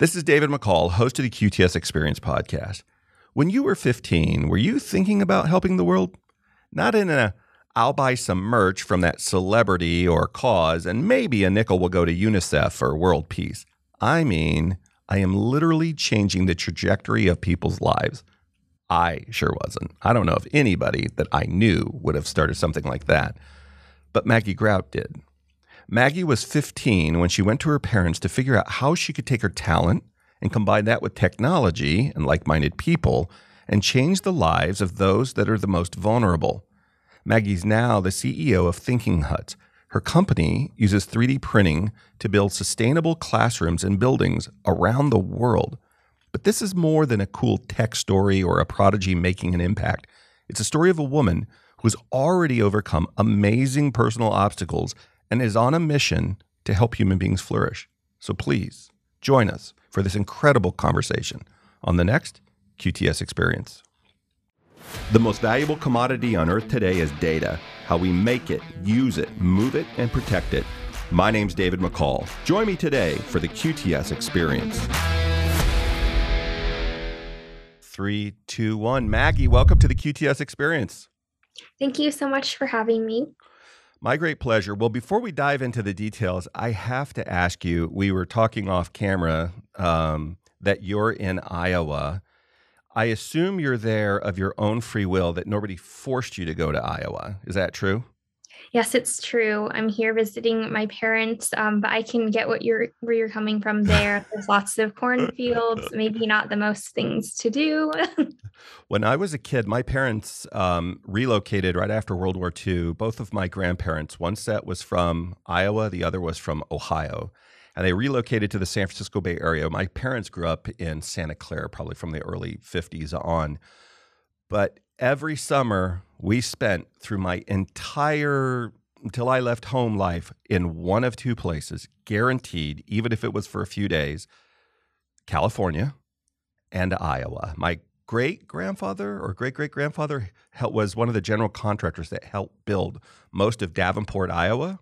This is David McCall, host of the QTS Experience podcast. When you were 15, were you thinking about helping the world? Not in a I'll buy some merch from that celebrity or cause, and maybe a nickel will go to UNICEF or world peace. I mean, I am literally changing the trajectory of people's lives. I sure wasn't. I don't know if anybody that I knew would have started something like that. But Maggie Grout did. Maggie was 15 when she went to her parents to figure out how she could take her talent and combine that with technology and like minded people and change the lives of those that are the most vulnerable. Maggie's now the CEO of Thinking Hut. Her company uses 3D printing to build sustainable classrooms and buildings around the world. But this is more than a cool tech story or a prodigy making an impact. It's a story of a woman who has already overcome amazing personal obstacles and is on a mission to help human beings flourish. So please join us for this incredible conversation on the next QTS Experience. The most valuable commodity on earth today is data how we make it, use it, move it, and protect it. My name's David McCall. Join me today for the QTS Experience. Three, two, one. Maggie, welcome to the QTS Experience. Thank you so much for having me. My great pleasure. Well, before we dive into the details, I have to ask you we were talking off camera um, that you're in Iowa. I assume you're there of your own free will, that nobody forced you to go to Iowa. Is that true? Yes, it's true. I'm here visiting my parents, um, but I can get what you're where you're coming from. There, there's lots of cornfields. Maybe not the most things to do. when I was a kid, my parents um, relocated right after World War II. Both of my grandparents, one set was from Iowa, the other was from Ohio, and they relocated to the San Francisco Bay Area. My parents grew up in Santa Clara, probably from the early '50s on, but every summer we spent through my entire until I left home life in one of two places, guaranteed, even if it was for a few days California and Iowa. My great grandfather or great great grandfather was one of the general contractors that helped build most of Davenport, Iowa.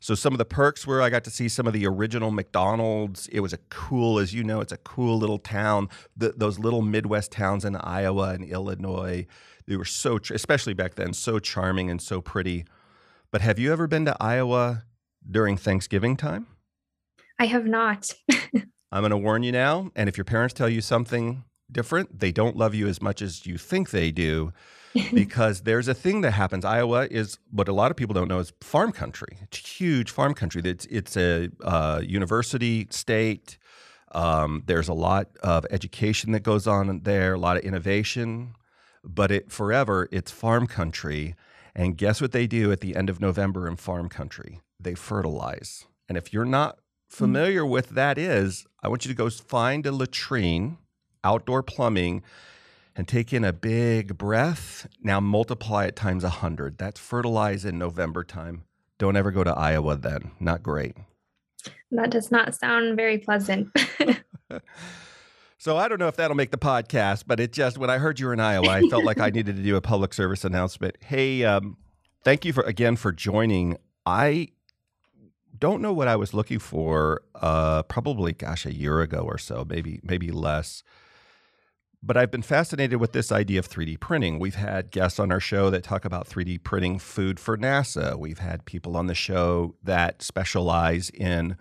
So some of the perks were I got to see some of the original McDonald's. It was a cool, as you know, it's a cool little town. The, those little Midwest towns in Iowa and Illinois they were so, especially back then, so charming and so pretty. But have you ever been to Iowa during Thanksgiving time? I have not. I'm going to warn you now. And if your parents tell you something different, they don't love you as much as you think they do. because there's a thing that happens. Iowa is what a lot of people don't know is farm country. It's huge farm country. It's it's a uh, university state. Um, there's a lot of education that goes on there, a lot of innovation but it forever it's farm country. And guess what they do at the end of November in farm country? They fertilize. And if you're not mm. familiar with that is, I want you to go find a latrine, outdoor plumbing, and take in a big breath. Now multiply it times 100. That's fertilize in November time. Don't ever go to Iowa then. Not great. That does not sound very pleasant. So I don't know if that'll make the podcast, but it just when I heard you were in Iowa, I felt like I needed to do a public service announcement. Hey, um, thank you for again for joining. I don't know what I was looking for. Uh, probably, gosh, a year ago or so, maybe maybe less. But I've been fascinated with this idea of 3D printing. We've had guests on our show that talk about 3D printing food for NASA. We've had people on the show that specialize in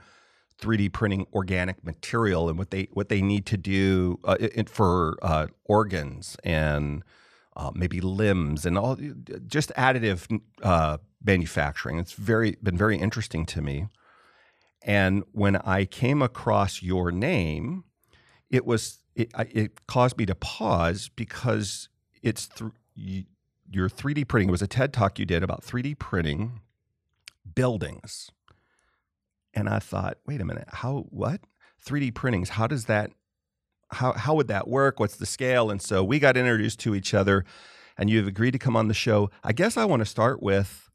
3D printing organic material and what they what they need to do uh, it, for uh, organs and uh, maybe limbs and all just additive uh, manufacturing. It's very been very interesting to me. And when I came across your name, it was it, it caused me to pause because it's th- your 3D printing. It was a TED talk you did about 3D printing buildings and I thought, wait a minute, how what? 3D printings, how does that how how would that work? What's the scale? And so we got introduced to each other and you've agreed to come on the show. I guess I want to start with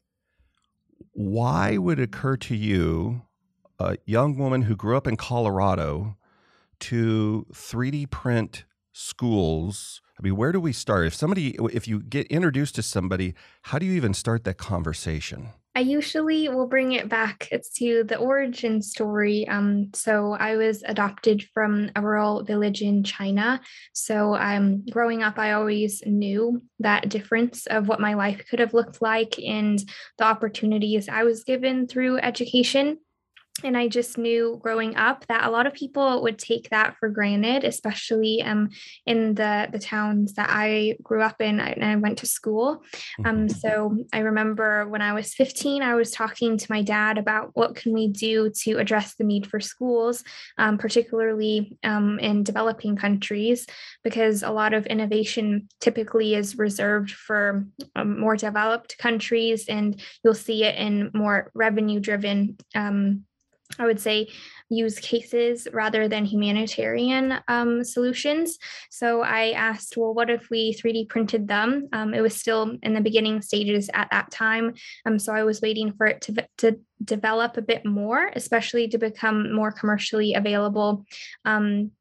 why would it occur to you, a young woman who grew up in Colorado, to 3D print schools? I mean, where do we start? If somebody, if you get introduced to somebody, how do you even start that conversation? I usually will bring it back to the origin story. Um, so I was adopted from a rural village in China. So um, growing up, I always knew that difference of what my life could have looked like and the opportunities I was given through education and I just knew growing up that a lot of people would take that for granted, especially um, in the the towns that I grew up in and I went to school. Um, mm-hmm. so I remember when I was 15, I was talking to my dad about what can we do to address the need for schools, um, particularly um, in developing countries, because a lot of innovation typically is reserved for um, more developed countries, and you'll see it in more revenue driven um, I would say, use cases rather than humanitarian um, solutions. So I asked, well, what if we 3D printed them? Um, it was still in the beginning stages at that time. Um, so I was waiting for it to, to develop a bit more, especially to become more commercially available. Um,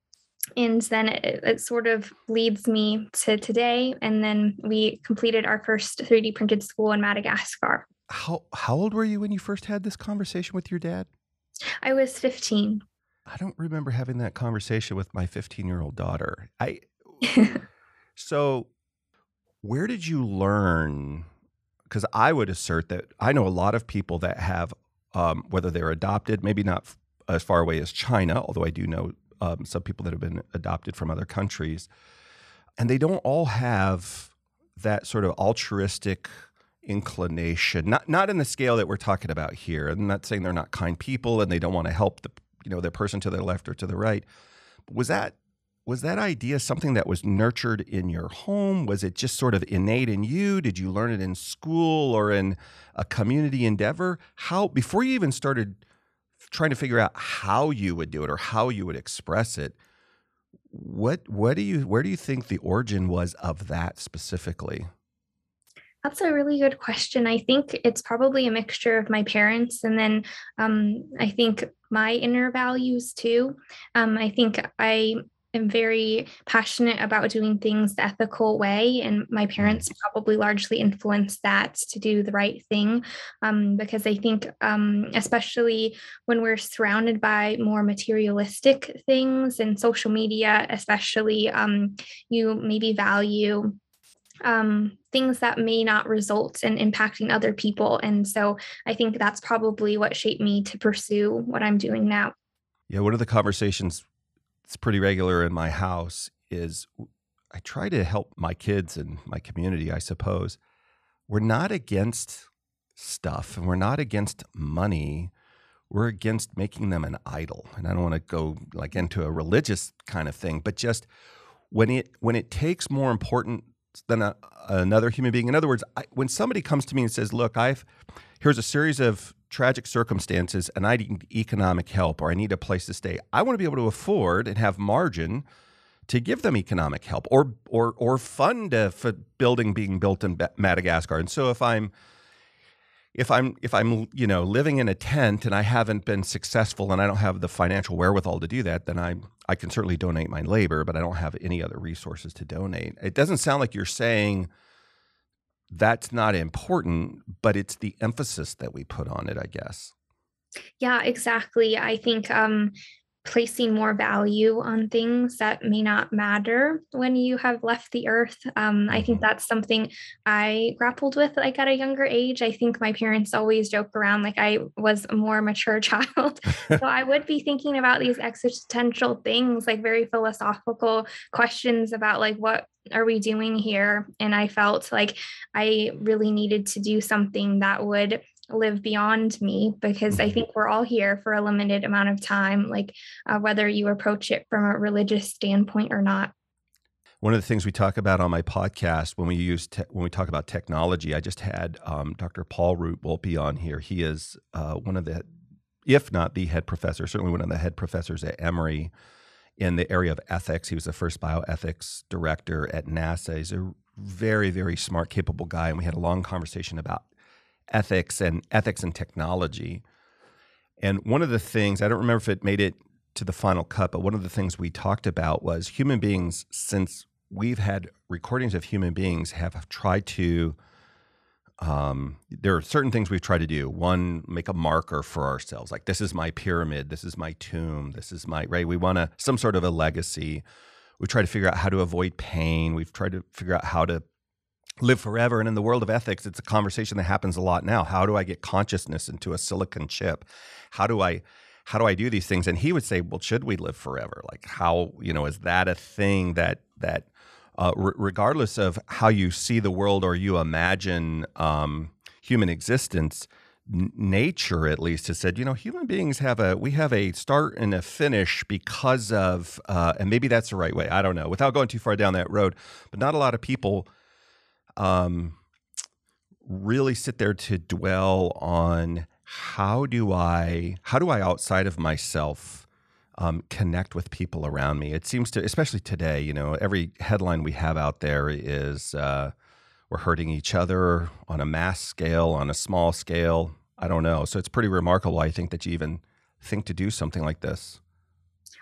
and then it, it, sort of leads me to today. And then we completed our first 3D printed school in Madagascar. How, how old were you when you first had this conversation with your dad? I was 15. I don't remember having that conversation with my 15 year old daughter. I so where did you learn? Because I would assert that I know a lot of people that have, um, whether they're adopted, maybe not f- as far away as China, although I do know um, some people that have been adopted from other countries, and they don't all have that sort of altruistic inclination not not in the scale that we're talking about here. I'm not saying they're not kind people and they don't want to help the you know the person to the left or to the right. Was that was that idea something that was nurtured in your home? Was it just sort of innate in you? Did you learn it in school or in a community endeavor? How before you even started trying to figure out how you would do it or how you would express it what what do you where do you think the origin was of that specifically that's a really good question. I think it's probably a mixture of my parents and then um, I think my inner values too. Um, I think I am very passionate about doing things the ethical way, and my parents probably largely influenced that to do the right thing. Um, because I think, um, especially when we're surrounded by more materialistic things and social media, especially, um, you maybe value um, things that may not result in impacting other people. And so I think that's probably what shaped me to pursue what I'm doing now. Yeah, one of the conversations that's pretty regular in my house is I try to help my kids and my community, I suppose. We're not against stuff and we're not against money. We're against making them an idol. And I don't want to go like into a religious kind of thing, but just when it when it takes more important than a, another human being. In other words, I, when somebody comes to me and says, "Look, I've here's a series of tragic circumstances, and I need economic help, or I need a place to stay," I want to be able to afford and have margin to give them economic help, or or or fund a building being built in Madagascar. And so, if I'm if I'm if I'm you know living in a tent and I haven't been successful and I don't have the financial wherewithal to do that, then I I can certainly donate my labor, but I don't have any other resources to donate. It doesn't sound like you're saying that's not important, but it's the emphasis that we put on it, I guess. Yeah, exactly. I think um, placing more value on things that may not matter when you have left the earth. Um, I think mm-hmm. that's something I grappled with like at a younger age. I think my parents always joke around like I was a more mature child. so I would be thinking about these existential things, like very philosophical questions about like what are we doing here? And I felt like I really needed to do something that would live beyond me because I mm-hmm. think we're all here for a limited amount of time, like uh, whether you approach it from a religious standpoint or not. One of the things we talk about on my podcast when we use te- when we talk about technology, I just had um, Dr. Paul Root Wolpe on here. He is uh, one of the, if not the head professor, certainly one of the head professors at Emory in the area of ethics. He was the first bioethics director at NASA. He's a very, very smart, capable guy, and we had a long conversation about ethics and ethics and technology. And one of the things, I don't remember if it made it to the final cut, but one of the things we talked about was human beings, since we've had recordings of human beings, have tried to um, there are certain things we've tried to do. One, make a marker for ourselves, like this is my pyramid, this is my tomb, this is my right. We want to some sort of a legacy. We try to figure out how to avoid pain. We've tried to figure out how to live forever. And in the world of ethics, it's a conversation that happens a lot now. How do I get consciousness into a silicon chip? How do I how do I do these things? And he would say, well, should we live forever? Like how, you know, is that a thing that that uh, regardless of how you see the world or you imagine um, human existence, nature at least has said, you know, human beings have a we have a start and a finish because of, uh, and maybe that's the right way. I don't know. Without going too far down that road, but not a lot of people um, really sit there to dwell on how do I how do I outside of myself um, connect with people around me. It seems to, especially today, you know, every headline we have out there is uh, we're hurting each other on a mass scale, on a small scale. I don't know. So it's pretty remarkable, I think, that you even think to do something like this.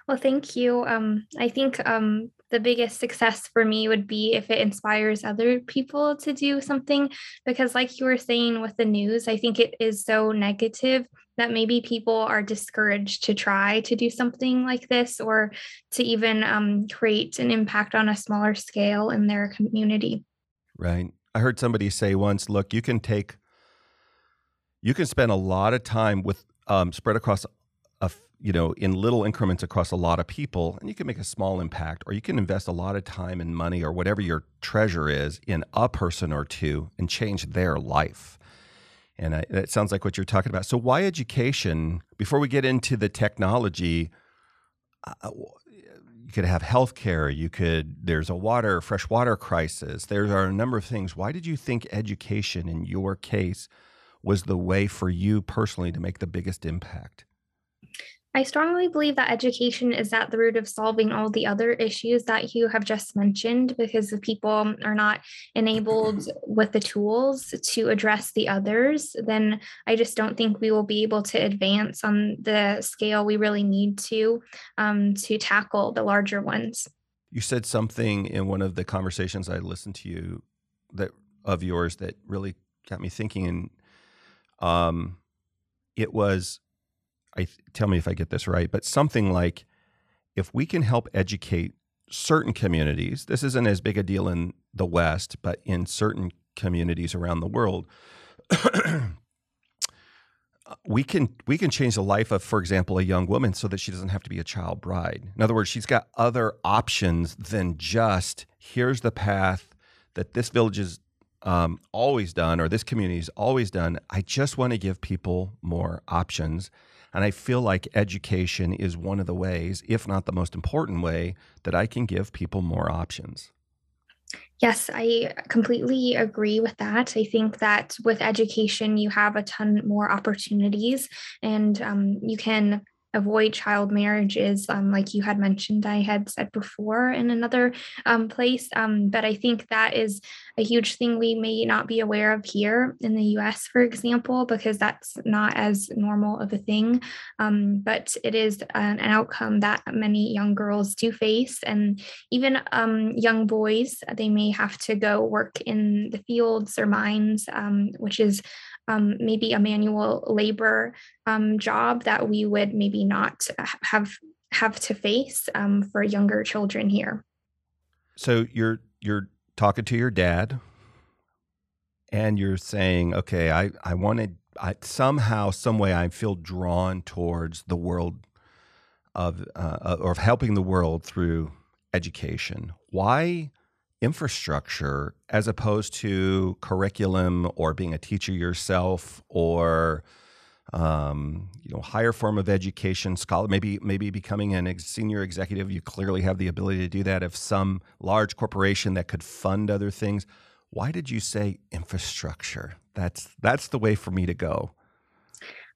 Well, thank you. Um, I think um, the biggest success for me would be if it inspires other people to do something. Because like you were saying with the news i think it is so negative that maybe people are discouraged to try to do something like this or to even um, create an impact on a smaller scale in their community. Right. I heard somebody say once look you can take you can spend a lot of time with um, spread across a you know, in little increments across a lot of people, and you can make a small impact, or you can invest a lot of time and money or whatever your treasure is in a person or two and change their life. And it sounds like what you're talking about. So, why education? Before we get into the technology, uh, uh you could have healthcare. You could. There's a water, fresh water crisis. There are a number of things. Why did you think education, in your case, was the way for you personally to make the biggest impact? I strongly believe that education is at the root of solving all the other issues that you have just mentioned because if people are not enabled with the tools to address the others, then I just don't think we will be able to advance on the scale we really need to um, to tackle the larger ones. You said something in one of the conversations I listened to you that of yours that really got me thinking and um, it was I tell me if I get this right, but something like if we can help educate certain communities, this isn't as big a deal in the West, but in certain communities around the world, we can we can change the life of, for example, a young woman so that she doesn't have to be a child bride. In other words, she's got other options than just here's the path that this village is um, always done or this community has always done. I just want to give people more options and I feel like education is one of the ways, if not the most important way, that I can give people more options. Yes, I completely agree with that. I think that with education, you have a ton more opportunities and um, you can avoid child marriages, um, like you had mentioned, I had said before in another um, place. Um, but I think that is a huge thing we may not be aware of here in the US, for example, because that's not as normal of a thing. Um, but it is an, an, outcome that many young girls do face. And even um, young boys, they may have to go work in the fields or mines, um, which is um, maybe a manual labor um, job that we would maybe not have have to face um, for younger children here. So you're you're talking to your dad, and you're saying, "Okay, I I wanted I, somehow, some way, I feel drawn towards the world of uh, or of helping the world through education. Why?" Infrastructure as opposed to curriculum or being a teacher yourself or um, you know higher form of education scholar maybe maybe becoming a ex- senior executive you clearly have the ability to do that. If some large corporation that could fund other things why did you say infrastructure? That's that's the way for me to go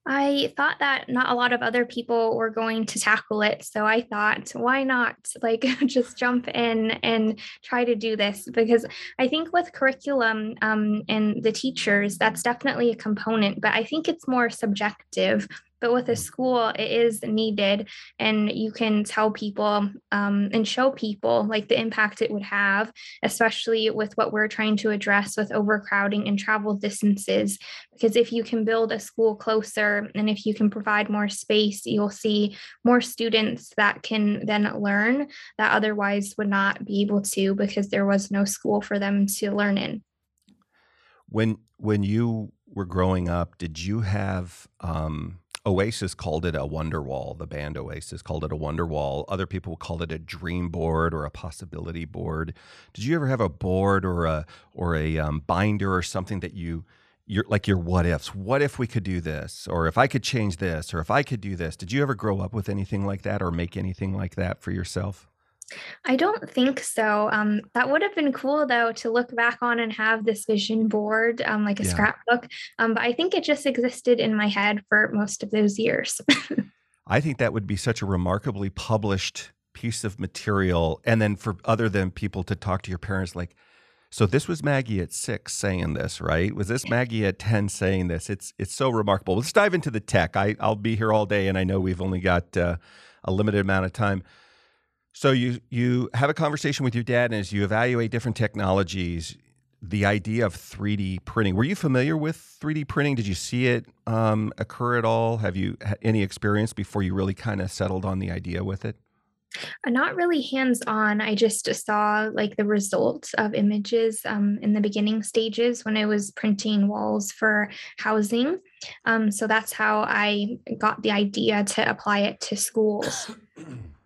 I thought that not a lot of other people were going to tackle it. So I thought, why not like just jump in and try to do this? Because I think with curriculum um, and the teachers, that's definitely a component, but I think it's more subjective but with a school, it is needed. And you can tell people um, and show people like the impact it would have, especially with what we're trying to address with overcrowding and travel distances. Because if you can build a school closer and if you can provide more space, you'll see more students that can then learn that otherwise would not be able to because there was no school for them to learn in. When when you were growing up, did you have um, Oasis called it a wonder wall. The band Oasis called it a wonder wall. Other people called it a dream board or a possibility board. Did you ever have a board or a or a um, binder or something that you you're like your what ifs? What if we could do this, or if I could change this, or if I could do this? Did you ever grow up with anything like that, or make anything like that for yourself? I don't think so. Um, that would have been cool though to look back on and have this vision board, um, like a yeah. scrapbook. Um, but I think it just existed in my head for most of those years. I think that would be such a remarkably published piece of material. And then for other than people to talk to your parents, like, so this was Maggie at six saying this, right? Was this Maggie at ten saying this? It's it's so remarkable. Let's dive into the tech. I I'll be here all day, and I know we've only got uh, a limited amount of time. So you you have a conversation with your dad, and as you evaluate different technologies, the idea of 3D printing. Were you familiar with 3D printing? Did you see it um, occur at all? Have you had any experience before you really kind of settled on the idea with it? Uh, not really hands on. I just saw like the results of images um, in the beginning stages when I was printing walls for housing. Um, so that's how I got the idea to apply it to schools.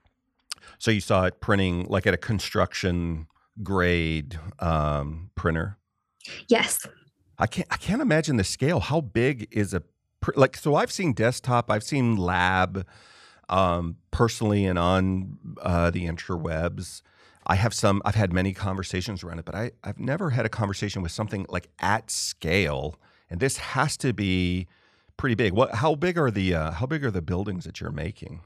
So you saw it printing like at a construction grade um, printer. Yes. I can't. I can't imagine the scale. How big is a like? So I've seen desktop. I've seen lab, um, personally, and on uh, the interwebs. I have some. I've had many conversations around it, but I, I've never had a conversation with something like at scale. And this has to be pretty big. What? How big are the? Uh, how big are the buildings that you're making?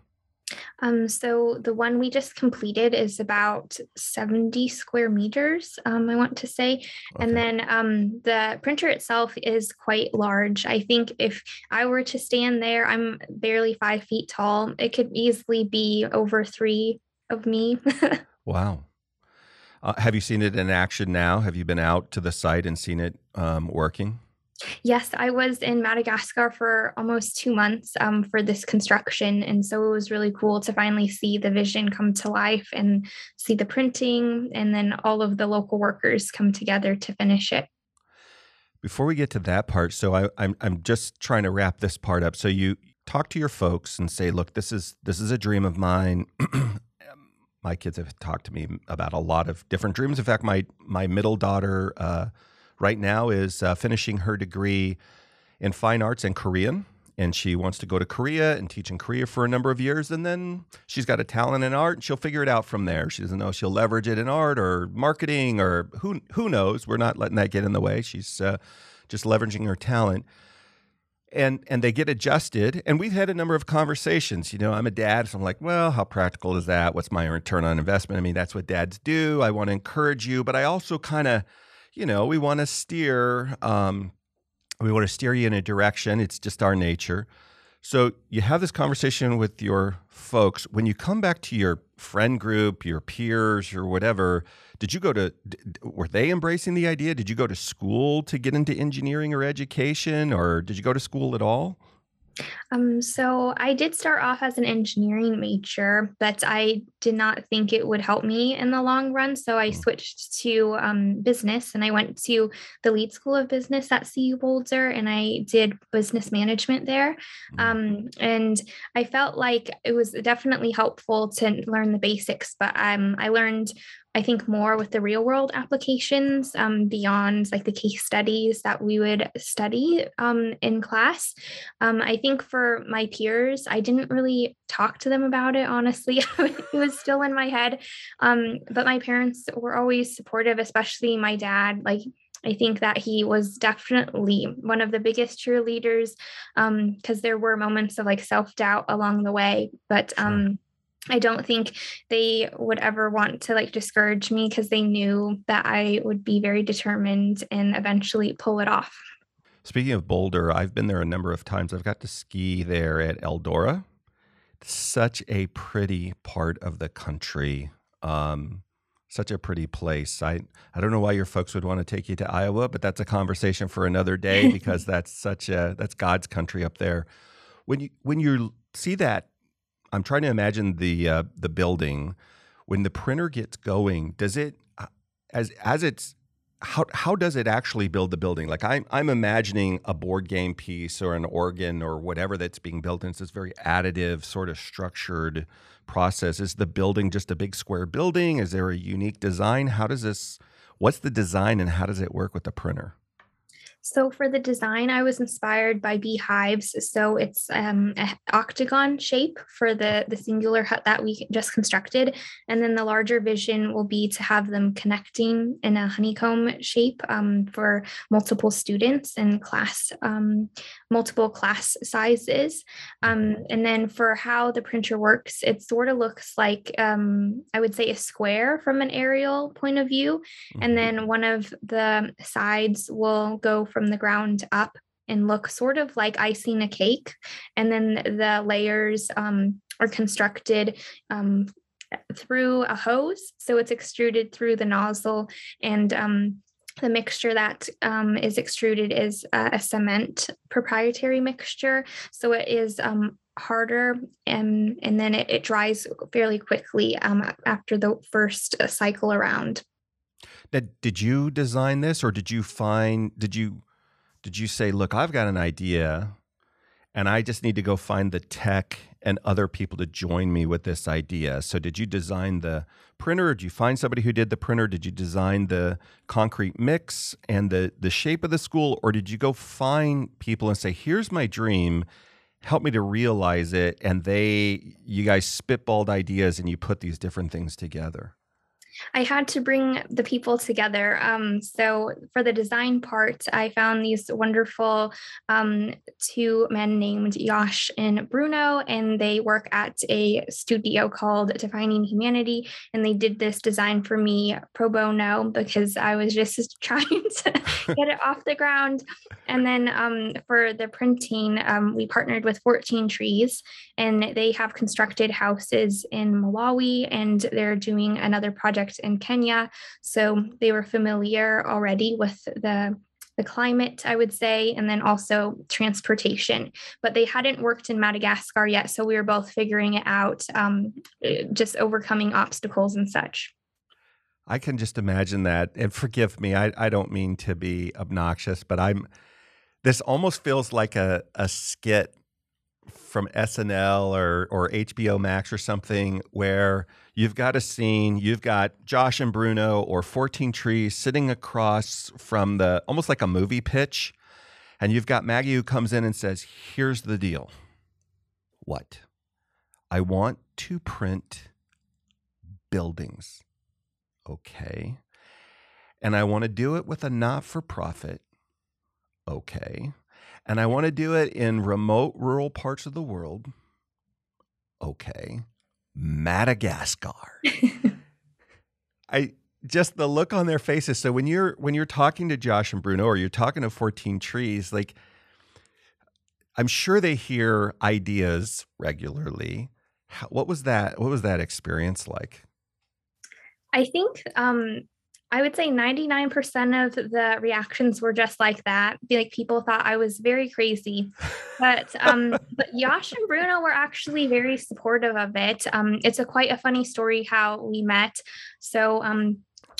Um, so the one we just completed is about 70 square meters, um, I want to say. Okay. And then um, the printer itself is quite large. I think if I were to stand there, I'm barely five feet tall. It could easily be over three of me. wow. Uh, have you seen it in action now? Have you been out to the site and seen it um, working? Yes, I was in Madagascar for almost two months um, for this construction. And so it was really cool to finally see the vision come to life and see the printing and then all of the local workers come together to finish it. Before we get to that part, so I, I'm I'm just trying to wrap this part up. So you talk to your folks and say, look, this is this is a dream of mine. my kids have talked to me about a lot of different dreams. In fact, my my middle daughter uh, right now is uh, finishing her degree in fine arts and Korean. And she wants to go to Korea and teach in Korea for a number of years. And then she's got a talent in art and she'll figure it out from there. She doesn't know she'll leverage it in art or marketing or who, who knows. We're not letting that get in the way. She's uh, just leveraging her talent and and they get adjusted and we've had a number of conversations you know i'm a dad so i'm like well how practical is that what's my return on investment i mean that's what dads do i want to encourage you but i also kind of you know, we want to steer, um, we want to steer you in a direction. It's just our nature. So you have this conversation with your folks. When you come back to your friend group, your peers, or whatever, did you go to, were they embracing the idea? Did you go to school to get into engineering or education, or did you go to school at all? Um, so I did start off as an engineering major, but I did not think it would help me in the long run. So I mm. switched to um, business and I went to the Leeds School of Business at CU Boulder and I did business management there. Mm. Um, and I felt like it was definitely helpful to learn the basics, but um, I learned I think more with the real world applications um, beyond like the case studies that we would study um, in class. Um, I think for my peers, I didn't really talk to them about it, honestly. it was still in my head. Um, but my parents were always supportive, especially my dad. Like, I think that he was definitely one of the biggest cheerleaders because um, there were moments of like self doubt along the way. But um, I don't think they would ever want to like discourage me because they knew that I would be very determined and eventually pull it off. Speaking of Boulder, I've been there a number of times. I've got to ski there at Eldora. Such a pretty part of the country. Um, such a pretty place. I I don't know why your folks would want to take you to Iowa, but that's a conversation for another day because that's such a that's God's country up there. When you when you see that, I'm trying to imagine the uh, the building when the printer gets going. Does it uh, as as it's how how does it actually build the building? Like I'm I'm imagining a board game piece or an organ or whatever that's being built, and it's this very additive, sort of structured process. Is the building just a big square building? Is there a unique design? How does this? What's the design, and how does it work with the printer? So for the design, I was inspired by beehives. So it's um, an octagon shape for the the singular hut that we just constructed, and then the larger vision will be to have them connecting in a honeycomb shape um, for multiple students and class um, multiple class sizes. Um, and then for how the printer works, it sort of looks like um, I would say a square from an aerial point of view, and mm-hmm. then one of the sides will go from the ground up and look sort of like icing a cake. And then the layers um, are constructed um, through a hose. So it's extruded through the nozzle and um, the mixture that um, is extruded is a, a, cement proprietary mixture. So it is um, harder and, and then it, it dries fairly quickly um, after the first uh, cycle around. Did you design this or did you find, did you did you say, look, I've got an idea and I just need to go find the tech and other people to join me with this idea? So, did you design the printer? Did you find somebody who did the printer? Did you design the concrete mix and the, the shape of the school? Or did you go find people and say, here's my dream? Help me to realize it. And they, you guys spitballed ideas and you put these different things together. I had to bring the people together. Um, so for the design part, I found these wonderful um, two men named Yash and Bruno, and they work at a studio called Defining Humanity. And they did this design for me pro bono because I was just trying to get it off the ground. And then um, for the printing, um, we partnered with 14 Trees, and they have constructed houses in Malawi, and they're doing another project project in Kenya. So they were familiar already with the the climate, I would say, and then also transportation. But they hadn't worked in Madagascar yet, so we were both figuring it out, um, just overcoming obstacles and such. I can just imagine that. And forgive me, I, I don't mean to be obnoxious, but I'm. This almost feels like a, a skit from SNL or or HBO Max or something where you've got a scene, you've got Josh and Bruno or 14 Trees sitting across from the almost like a movie pitch, and you've got Maggie who comes in and says, "Here's the deal. What? I want to print buildings. Okay. And I want to do it with a not for profit. Okay and I want to do it in remote rural parts of the world. Okay. Madagascar. I just the look on their faces. So when you're when you're talking to Josh and Bruno or you're talking to 14 trees, like I'm sure they hear ideas regularly. How, what was that? What was that experience like? I think um, I would say 99% of the reactions were just like that. Like people thought I was very crazy. But um but Yash and Bruno were actually very supportive of it. Um it's a quite a funny story how we met. So um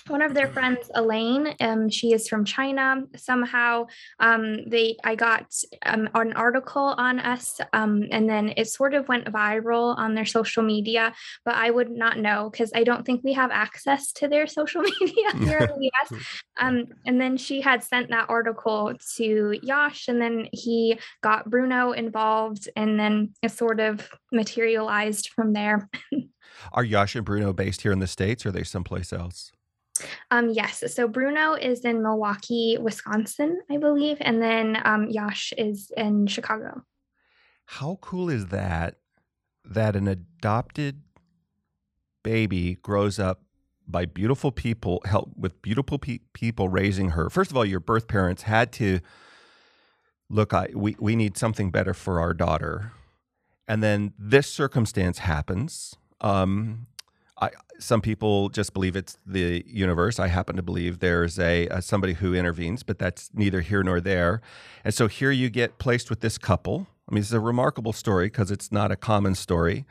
one of their friends, Elaine, um, she is from China. Somehow, um, they I got um, an article on us, um, and then it sort of went viral on their social media. But I would not know because I don't think we have access to their social media here in the US. Um, and then she had sent that article to Yash, and then he got Bruno involved, and then it sort of materialized from there. Are Yash and Bruno based here in the states, or are they someplace else? Um, yes. So Bruno is in Milwaukee, Wisconsin, I believe, and then um, Yash is in Chicago. How cool is that? That an adopted baby grows up by beautiful people, help with beautiful pe- people raising her. First of all, your birth parents had to look, I, we, we need something better for our daughter. And then this circumstance happens. Um, I, some people just believe it's the universe. I happen to believe there's a, a, somebody who intervenes, but that's neither here nor there. And so here you get placed with this couple. I mean, it's a remarkable story because it's not a common story.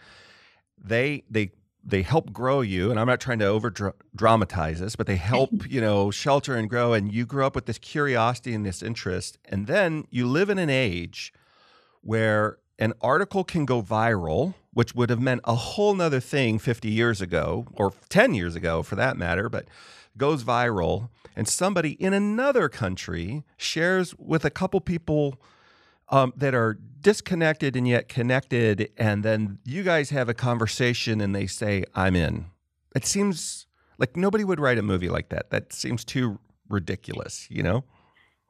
They they they help grow you, and I'm not trying to over dramatize this, but they help you know shelter and grow, and you grow up with this curiosity and this interest, and then you live in an age where an article can go viral which would have meant a whole nother thing 50 years ago, or 10 years ago for that matter, but goes viral, and somebody in another country shares with a couple people um, that are disconnected and yet connected, and then you guys have a conversation and they say, I'm in. It seems like nobody would write a movie like that. That seems too ridiculous, you know?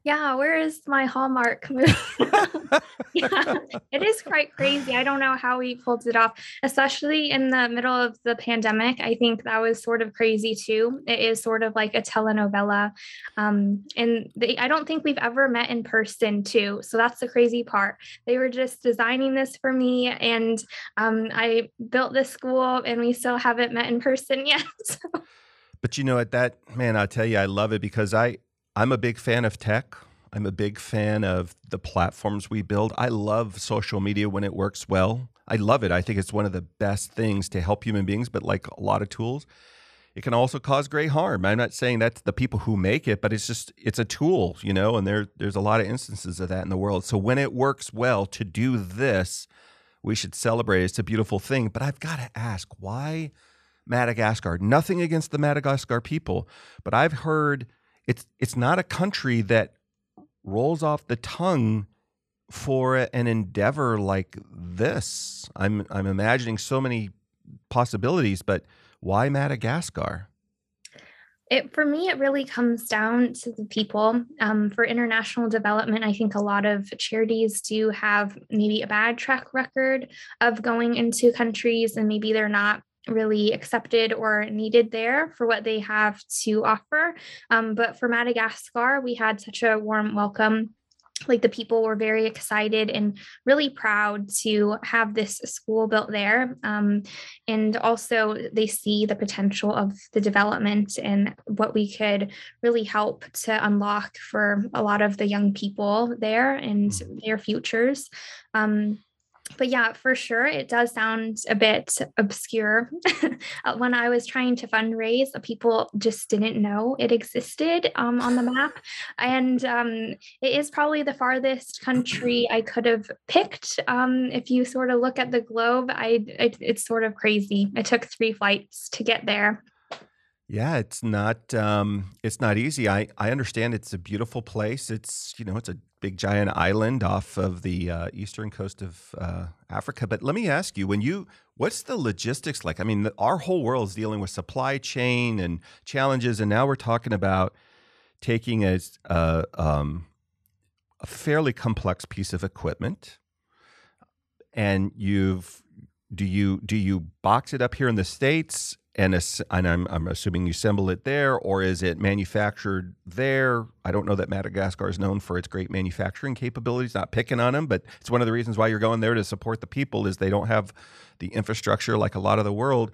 Yeah, where is my Hallmark movie? yeah, it is quite crazy. I don't know how he pulled it off, especially in the middle of the pandemic. I think that was sort of crazy too. It is sort of like a telenovela. Um, and they, I don't think we've ever met in person too. So that's the crazy part. They were just designing this for me, and um, I built this school, and we still haven't met in person yet. So. But you know, at that man, I tell you, I love it because I I'm a big fan of tech. I'm a big fan of the platforms we build. I love social media when it works well. I love it. I think it's one of the best things to help human beings, but like a lot of tools, it can also cause great harm. I'm not saying that's the people who make it, but it's just it's a tool, you know, and there there's a lot of instances of that in the world. So when it works well to do this, we should celebrate. It's a beautiful thing, but I've got to ask, why Madagascar? Nothing against the Madagascar people, but I've heard it's it's not a country that rolls off the tongue for an endeavor like this. I'm I'm imagining so many possibilities, but why Madagascar? It for me, it really comes down to the people. Um, for international development, I think a lot of charities do have maybe a bad track record of going into countries, and maybe they're not really accepted or needed there for what they have to offer. Um, but for Madagascar, we had such a warm welcome like the people were very excited and really proud to have this school built there um, and also they see the potential of the development and what we could really help to unlock for a lot of the young people there and mm-hmm. their futures um, but yeah, for sure, it does sound a bit obscure. Uh, when I was trying to fundraise, people just didn't know it existed um, on the map. And um, it is probably the farthest country I could have picked. Um, if you sort of look at the globe, I, I, it's sort of crazy. I took three flights to get there. Yeah, it's not um, it's not easy. I, I understand it's a beautiful place. It's you know it's a big giant island off of the uh, eastern coast of uh, Africa. But let me ask you, when you what's the logistics like? I mean, the, our whole world is dealing with supply chain and challenges, and now we're talking about taking a uh, um, a fairly complex piece of equipment, and you've do you do you box it up here in the states and, and I'm, I'm assuming you assemble it there, or is it manufactured there? I don't know that Madagascar is known for its great manufacturing capabilities. Not picking on them, but it's one of the reasons why you're going there to support the people is they don't have the infrastructure like a lot of the world.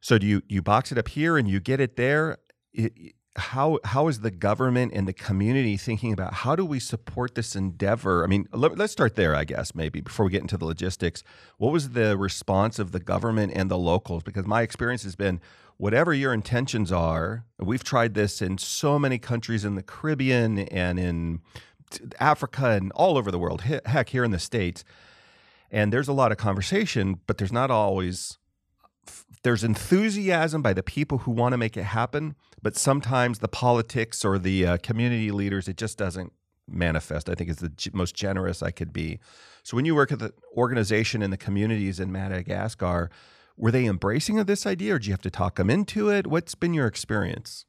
So do you you box it up here and you get it there? It, how how is the government and the community thinking about how do we support this endeavor? I mean, let, us start there, I guess, maybe before we get into the logistics. What was the response of the government and the locals? Because my experience has been whatever your intentions are, we've tried this in so many countries in the Caribbean and in Africa and all over the world, heck, here in the States. And there's a lot of conversation, but there's not always there's enthusiasm by the people who want to make it happen, but sometimes the politics or the uh, community leaders, it just doesn't manifest. I think is the g- most generous I could be. So when you work at the organization and the communities in Madagascar, were they embracing of this idea, or do you have to talk them into it? What's been your experience?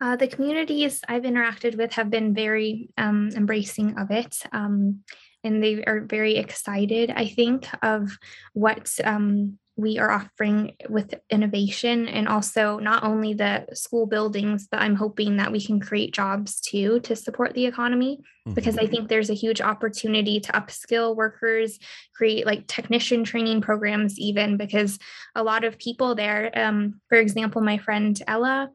Uh, the communities I've interacted with have been very um, embracing of it. Um, and they are very excited, I think, of what um, we are offering with innovation and also not only the school buildings, but I'm hoping that we can create jobs too to support the economy mm-hmm. because I think there's a huge opportunity to upskill workers, create like technician training programs, even because a lot of people there, um, for example, my friend Ella,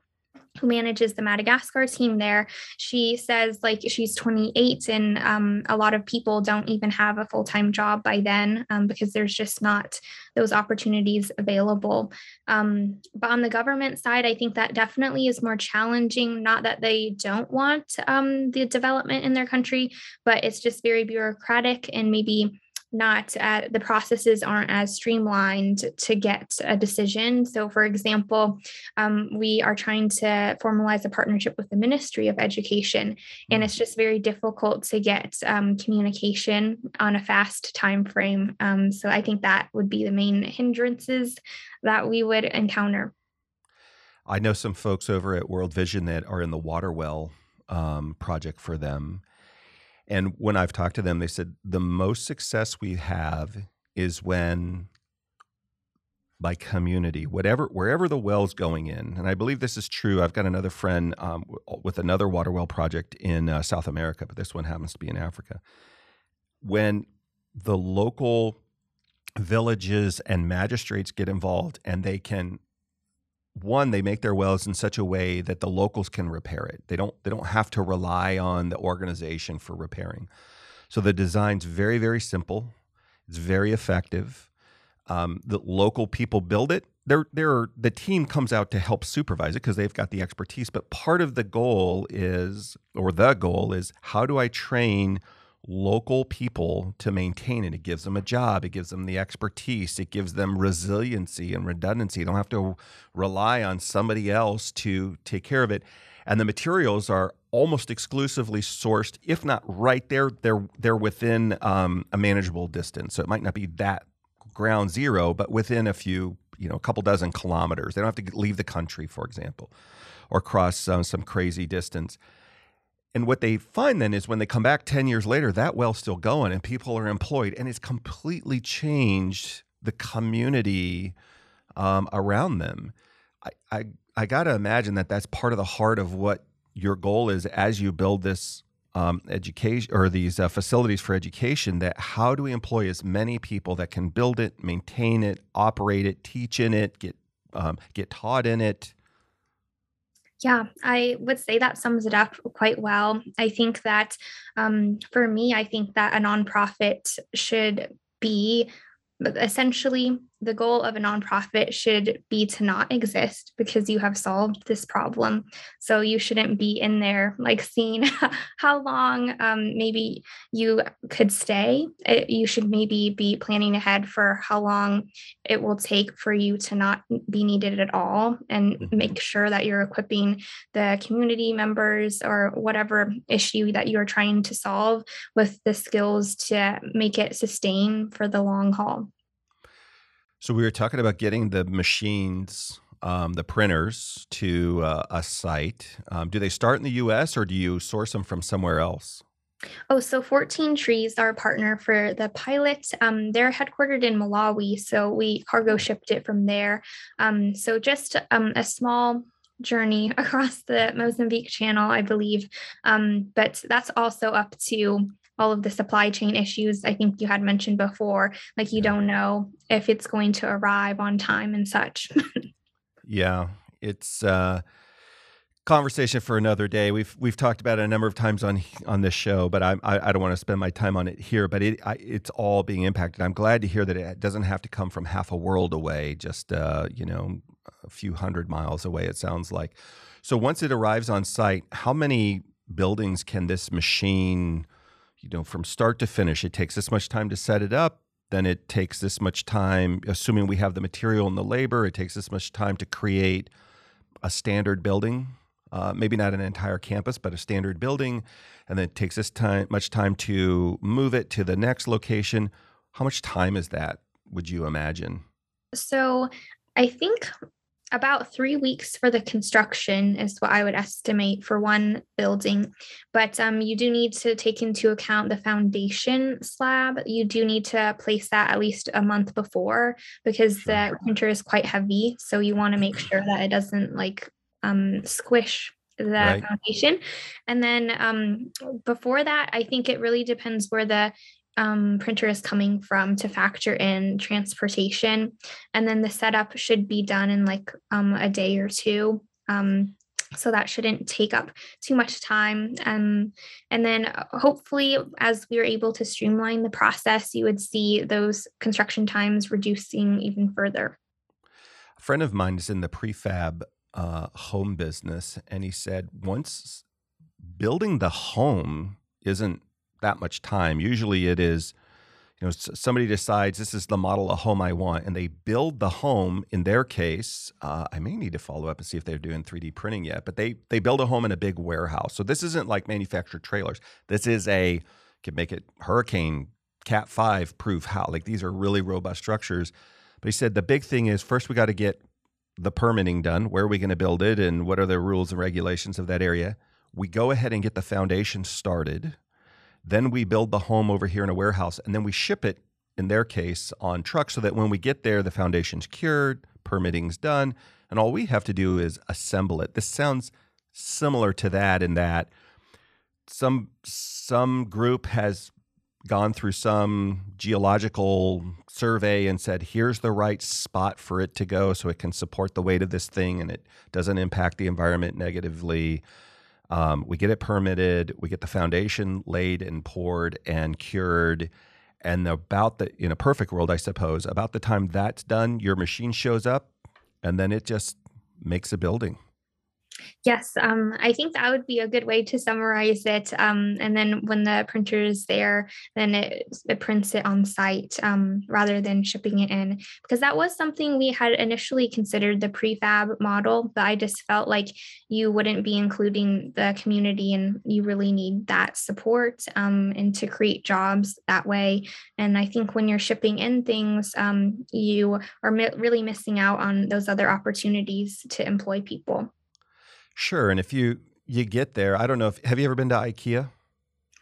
who manages the Madagascar team there, she says like she's 28 and um, a lot of people don't even have a full time job by then um, because there's just not those opportunities available. Um, but on the government side, I think that definitely is more challenging. Not that they don't want um, the development in their country, but it's just very bureaucratic and maybe not uh, the processes aren't as streamlined to get a decision. So, for example, um, we are trying to formalize a partnership with the Ministry of Education, and it's just very difficult to get um, communication on a fast time frame. Um, so, I think that would be the main hindrances that we would encounter. I know some folks over at World Vision that are in the water well um, project for them and when I've talked to them, they said the most success we have is when by community, whatever wherever the well's going in, and I believe this is true. I've got another friend um, with another water well project in uh, South America, but this one happens to be in Africa. When the local villages and magistrates get involved, and they can one they make their wells in such a way that the locals can repair it. They don't they don't have to rely on the organization for repairing. So the design's very very simple. It's very effective. Um, the local people build it. They're, they're, the team comes out to help supervise it because they've got the expertise. But part of the goal is or the goal is how do i train local people to maintain it. It gives them a job, it gives them the expertise, it gives them resiliency and redundancy. They don't have to rely on somebody else to take care of it. And the materials are almost exclusively sourced, if not right there, they're they're within um, a manageable distance. So it might not be that ground zero, but within a few, you know, a couple dozen kilometers. They don't have to leave the country, for example, or cross uh, some crazy distance and what they find then is when they come back 10 years later, that well's still going and people are employed. And it's completely changed the community um, around them. I, I, I got to imagine that that's part of the heart of what your goal is as you build this um, education or these uh, facilities for education that how do we employ as many people that can build it, maintain it, operate it, teach in it, get um, get taught in it, yeah, I would say that sums it up quite well. I think that um, for me, I think that a nonprofit should be essentially the goal of a nonprofit should be to not exist because you have solved this problem. So you shouldn't be in there like seeing how long um, maybe you could stay. It, you should maybe be planning ahead for how long it will take for you to not be needed at all and mm-hmm. make sure that you're equipping the community members or whatever issue that you're trying to solve with the skills to make it sustain for the long haul. So we were talking about getting the machines, um, the printers, to uh, a site. Um, do they start in the U.S. or do you source them from somewhere else? Oh, so 14 Trees, our partner for the pilot, um, they're headquartered in Malawi. So we cargo shipped it from there. Um, so just um, a small journey across the Mozambique Channel, I believe. Um, but that's also up to all of the supply chain issues I think you had mentioned before. Like you don't know if it's going to arrive on time and such. yeah, it's uh conversation for another day. We've we've talked about it a number of times on on this show, but I I, I don't want to spend my time on it here. But it I, it's all being impacted. I'm glad to hear that it doesn't have to come from half a world away, just uh, you know a few hundred miles away. It sounds like. So once it arrives on site, how many buildings can this machine you know, from start to finish, it takes this much time to set it up. Then it takes this much time, assuming we have the material and the labor, it takes this much time to create a standard building. Uh, maybe not an entire campus, but a standard building. And then it takes this time, much time to move it to the next location. How much time is that, would you imagine? So I think about three weeks for the construction is what I would estimate for one building. But um, you do need to take into account the foundation slab. You do need to place that at least a month before because the printer is quite heavy. So you want to make sure that it doesn't like um, squish the right. foundation. And then um, before that, I think it really depends where the um, printer is coming from to factor in transportation. And then the setup should be done in like um, a day or two. Um, so that shouldn't take up too much time. Um, and then uh, hopefully, as we are able to streamline the process, you would see those construction times reducing even further. A friend of mine is in the prefab uh, home business, and he said once building the home isn't that much time. Usually it is, you know, somebody decides this is the model of home I want, and they build the home. In their case, uh, I may need to follow up and see if they're doing 3D printing yet, but they they build a home in a big warehouse. So this isn't like manufactured trailers. This is a can make it hurricane cat 5 proof how like these are really robust structures but he said the big thing is first we got to get the permitting done where are we going to build it and what are the rules and regulations of that area we go ahead and get the foundation started then we build the home over here in a warehouse and then we ship it, in their case, on trucks so that when we get there, the foundation's cured, permitting's done, and all we have to do is assemble it. This sounds similar to that in that some some group has gone through some geological survey and said here's the right spot for it to go so it can support the weight of this thing and it doesn't impact the environment negatively um, we get it permitted, we get the foundation laid and poured and cured. And about the, in a perfect world, I suppose, about the time that's done, your machine shows up and then it just makes a building. Yes, um, I think that would be a good way to summarize it. Um, and then when the printer is there, then it, it prints it on site um, rather than shipping it in. Because that was something we had initially considered the prefab model, but I just felt like you wouldn't be including the community and you really need that support um, and to create jobs that way. And I think when you're shipping in things, um, you are mi- really missing out on those other opportunities to employ people. Sure. And if you you get there, I don't know if have you ever been to IKEA?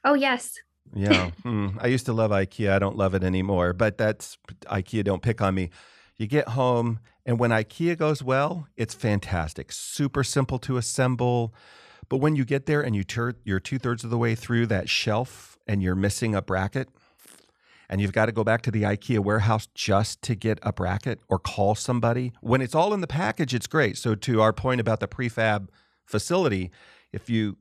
Oh yes. Yeah. hmm. I used to love IKEA. I don't love it anymore, but that's IKEA don't pick on me. You get home and when IKEA goes well, it's fantastic. Super simple to assemble. But when you get there and you tur- you're two thirds of the way through that shelf and you're missing a bracket, and you've got to go back to the IKEA warehouse just to get a bracket or call somebody. When it's all in the package, it's great. So to our point about the prefab facility, if you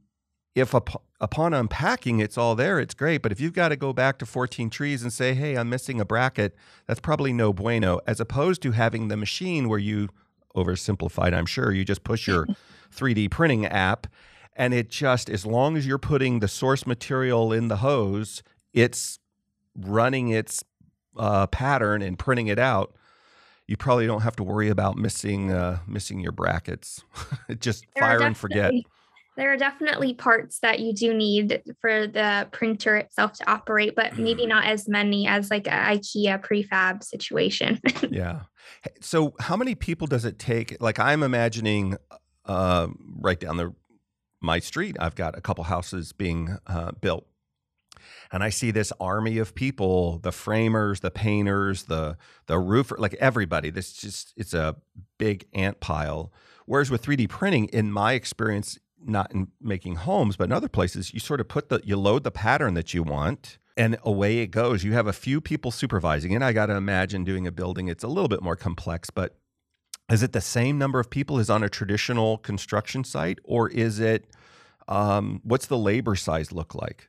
if up, upon unpacking it's all there, it's great. But if you've got to go back to 14 Trees and say, "Hey, I'm missing a bracket," that's probably no bueno. As opposed to having the machine where you oversimplified, I'm sure you just push your 3D printing app, and it just as long as you're putting the source material in the hose, it's running its uh, pattern and printing it out you probably don't have to worry about missing uh, missing your brackets. Just there fire and forget. There are definitely parts that you do need for the printer itself to operate, but maybe mm. not as many as like an IKEA prefab situation. yeah. So, how many people does it take? Like, I'm imagining uh, right down the my street, I've got a couple houses being uh, built and I see this army of people, the framers, the painters, the the roofer, like everybody. This just it's a big ant pile. Whereas with 3D printing, in my experience, not in making homes, but in other places, you sort of put the you load the pattern that you want and away it goes. You have a few people supervising it. I got to imagine doing a building. It's a little bit more complex, but is it the same number of people as on a traditional construction site, or is it um, what's the labor size look like?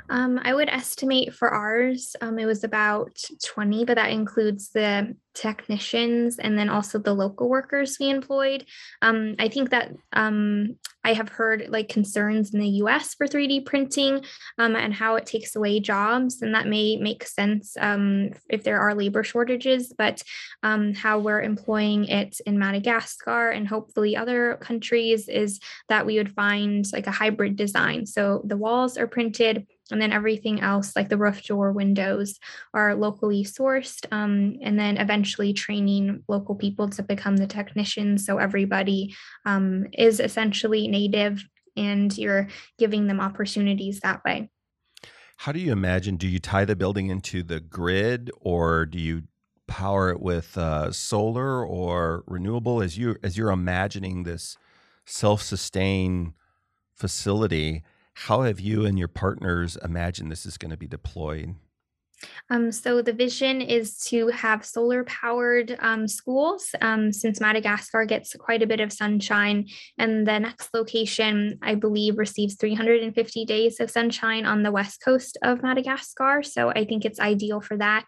Um, I would estimate for ours, um, it was about 20, but that includes the technicians and then also the local workers we employed. Um, I think that um, I have heard like concerns in the US for 3D printing um, and how it takes away jobs. And that may make sense um, if there are labor shortages, but how we're employing it in Madagascar and hopefully other countries is that we would find like a hybrid design. So the walls are printed and then everything else, like the roof door windows, are locally sourced. Um, and then eventually training local people to become the technicians. So everybody um, is essentially native and you're giving them opportunities that way. How do you imagine? Do you tie the building into the grid or do you power it with uh, solar or renewable as you as you're imagining this self-sustain facility how have you and your partners imagined this is going to be deployed um, so the vision is to have solar powered um, schools um, since Madagascar gets quite a bit of sunshine. And the next location, I believe, receives 350 days of sunshine on the west coast of Madagascar. So I think it's ideal for that.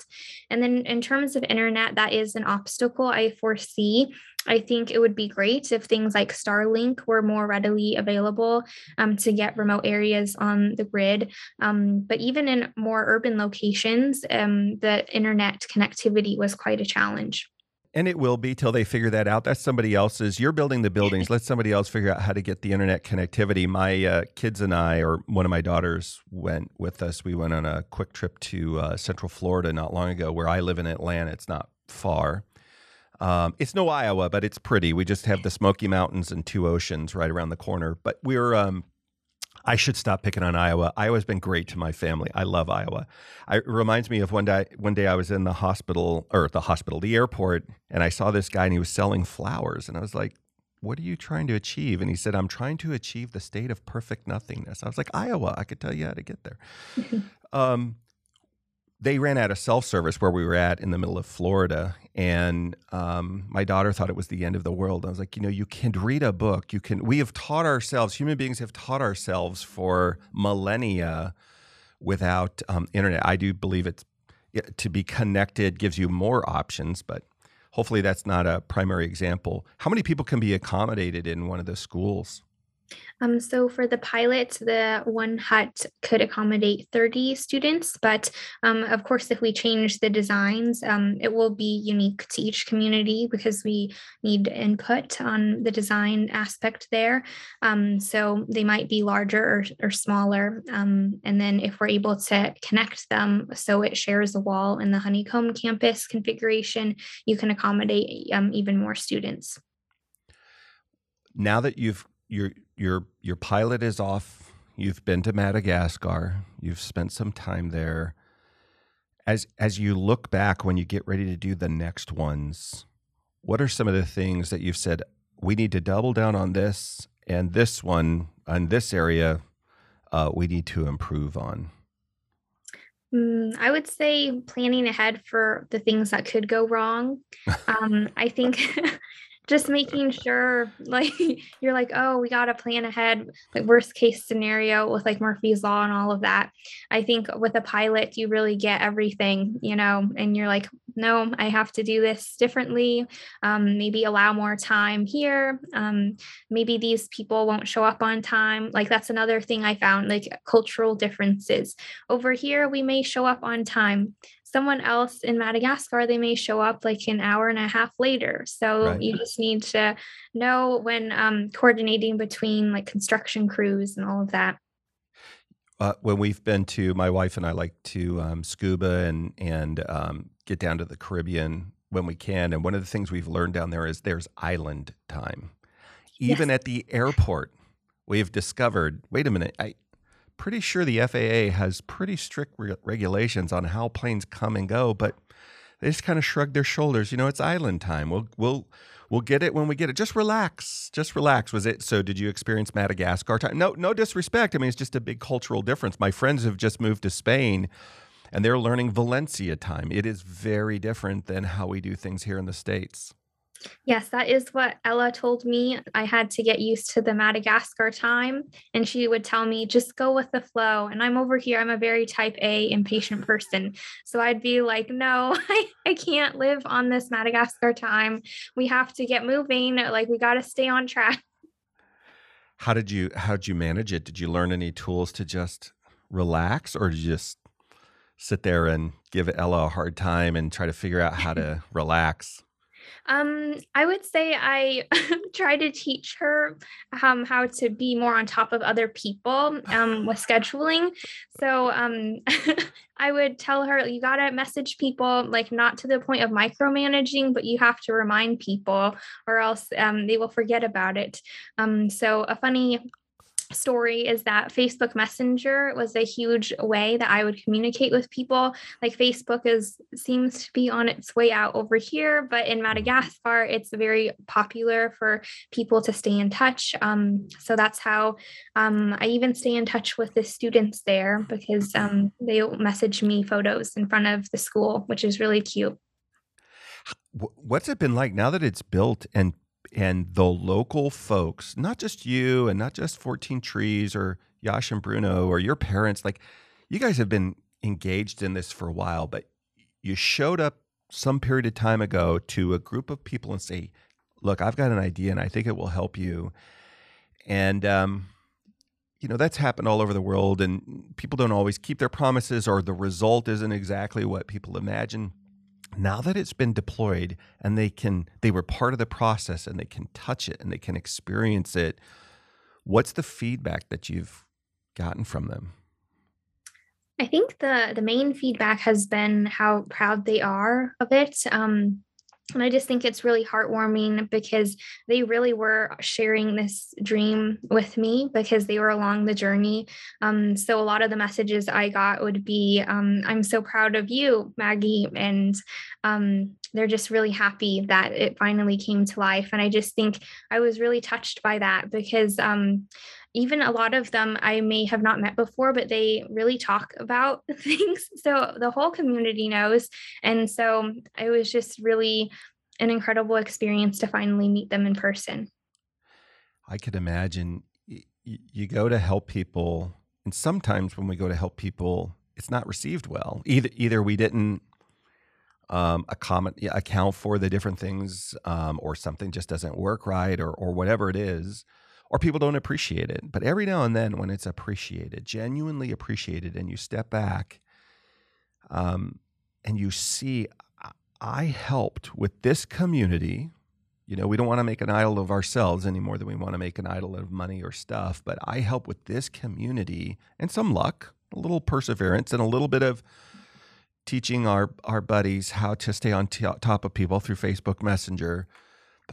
And then in terms of internet, that is an obstacle I foresee. I think it would be great if things like Starlink were more readily available um, to get remote areas on the grid. Um, but even in more urban locations, um, the internet connectivity was quite a challenge. And it will be till they figure that out. That's somebody else's. You're building the buildings. Let somebody else figure out how to get the internet connectivity. My uh, kids and I, or one of my daughters, went with us. We went on a quick trip to uh, Central Florida not long ago, where I live in Atlanta. It's not far um, it's no Iowa, but it's pretty. We just have the Smoky Mountains and two oceans right around the corner. But we're, um, I should stop picking on Iowa. Iowa's been great to my family. I love Iowa. I, it reminds me of one day. One day I was in the hospital or the hospital, the airport, and I saw this guy and he was selling flowers, and I was like, "What are you trying to achieve?" And he said, "I'm trying to achieve the state of perfect nothingness." I was like, "Iowa, I could tell you how to get there." um, they ran out of self service where we were at in the middle of Florida, and um, my daughter thought it was the end of the world. I was like, you know, you can read a book. You can. We have taught ourselves. Human beings have taught ourselves for millennia without um, internet. I do believe it's to be connected gives you more options, but hopefully that's not a primary example. How many people can be accommodated in one of the schools? Um, so for the pilot, the one hut could accommodate 30 students, but um, of course, if we change the designs, um, it will be unique to each community because we need input on the design aspect there. Um, so they might be larger or, or smaller. Um, and then if we're able to connect them so it shares a wall in the honeycomb campus configuration, you can accommodate um, even more students. Now that you've you're your your pilot is off. You've been to Madagascar. You've spent some time there. As as you look back when you get ready to do the next ones, what are some of the things that you've said we need to double down on this and this one on this area uh, we need to improve on? Mm, I would say planning ahead for the things that could go wrong. Um, I think just making sure like you're like oh we got to plan ahead. Like worst case scenario with like murphy's law and all of that i think with a pilot you really get everything you know and you're like no i have to do this differently. Um, maybe allow more time here. Um, maybe these people won't show up on time. Like that's another thing i found like cultural differences. Over here we may show up on time someone else in Madagascar, they may show up like an hour and a half later. So right. you just need to know when um, coordinating between like construction crews and all of that. Uh, when we've been to, my wife and I like to um, scuba and and um, get down to the Caribbean when we can. And one of the things we've learned down there is there's island time. Even yes. at the airport, we've discovered. Wait a minute, I pretty sure the FAA has pretty strict re- regulations on how planes come and go, but they just kind of shrug their shoulders. You know, it's island time. We'll we'll we'll get it when we get it. Just relax. Just relax. Was it so? Did you experience Madagascar time? No, no disrespect. I mean, it's just a big cultural difference. My friends have just moved to Spain. And they're learning Valencia time. It is very different than how we do things here in the States. Yes, that is what Ella told me. I had to get used to the Madagascar time. And she would tell me, just go with the flow. And I'm over here, I'm a very type A impatient person. So I'd be like, no, I, I can't live on this Madagascar time. We have to get moving. Like, we got to stay on track. How did you how did you manage it? Did you learn any tools to just relax or did you just sit there and give Ella a hard time and try to figure out how to relax? Um, I would say I try to teach her um, how to be more on top of other people um, with scheduling. So um, I would tell her, you got to message people, like not to the point of micromanaging, but you have to remind people or else um, they will forget about it. Um, so, a funny story is that Facebook Messenger was a huge way that I would communicate with people. Like Facebook is seems to be on its way out over here, but in Madagascar, it's very popular for people to stay in touch. Um, so that's how um, I even stay in touch with the students there because um, they message me photos in front of the school, which is really cute. What's it been like now that it's built and and the local folks, not just you and not just 14 Trees or Yash and Bruno or your parents, like you guys have been engaged in this for a while, but you showed up some period of time ago to a group of people and say, look, I've got an idea and I think it will help you. And, um, you know, that's happened all over the world, and people don't always keep their promises, or the result isn't exactly what people imagine now that it's been deployed and they can they were part of the process and they can touch it and they can experience it what's the feedback that you've gotten from them? I think the the main feedback has been how proud they are of it. Um, and I just think it's really heartwarming because they really were sharing this dream with me because they were along the journey. Um, so a lot of the messages I got would be, um, I'm so proud of you, Maggie. And um, they're just really happy that it finally came to life. And I just think I was really touched by that because um, even a lot of them I may have not met before, but they really talk about things. So the whole community knows. And so it was just really an incredible experience to finally meet them in person. I could imagine you go to help people, and sometimes when we go to help people, it's not received well. Either either we didn't um, account for the different things, um, or something just doesn't work right, or or whatever it is or people don't appreciate it. But every now and then, when it's appreciated, genuinely appreciated, and you step back um, and you see, I helped with this community. You know, we don't want to make an idol of ourselves any more than we want to make an idol of money or stuff. But I help with this community and some luck, a little perseverance, and a little bit of teaching our our buddies how to stay on t- top of people through Facebook Messenger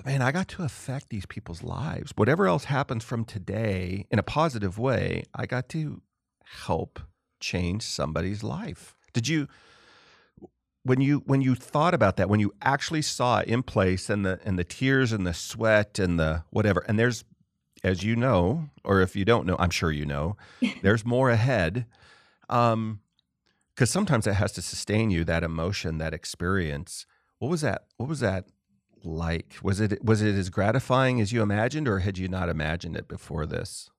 but man, I got to affect these people's lives. Whatever else happens from today in a positive way, I got to help change somebody's life. Did you when you when you thought about that, when you actually saw it in place and the and the tears and the sweat and the whatever, and there's as you know, or if you don't know, I'm sure you know, there's more ahead. Um, because sometimes it has to sustain you that emotion, that experience. What was that? What was that like? Was it was it as gratifying as you imagined, or had you not imagined it before this?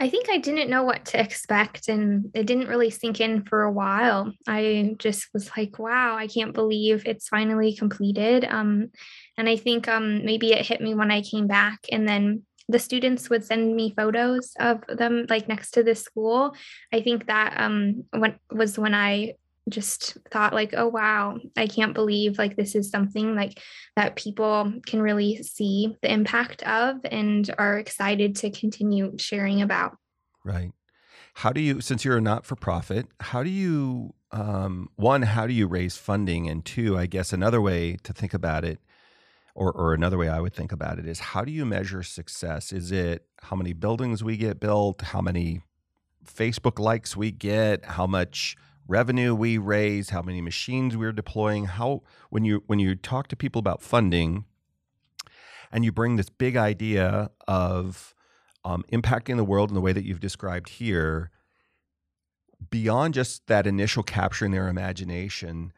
I think I didn't know what to expect, and it didn't really sink in for a while. I just was like, "Wow, I can't believe it's finally completed." Um, and I think um, maybe it hit me when I came back, and then the students would send me photos of them like next to the school. I think that um, when was when I just thought like oh wow i can't believe like this is something like that people can really see the impact of and are excited to continue sharing about. Right. How do you since you're a not-for-profit how do you um, one how do you raise funding? And two i guess another way to think about it or, or another way i would think about it is how do you measure success? Is it how many buildings we get built how many facebook likes we get how much revenue we raise, how many machines we're deploying, how when you when you talk to people about funding and you bring this big idea of um, impacting the world in the way that you've described here, beyond just that initial capturing their imagination,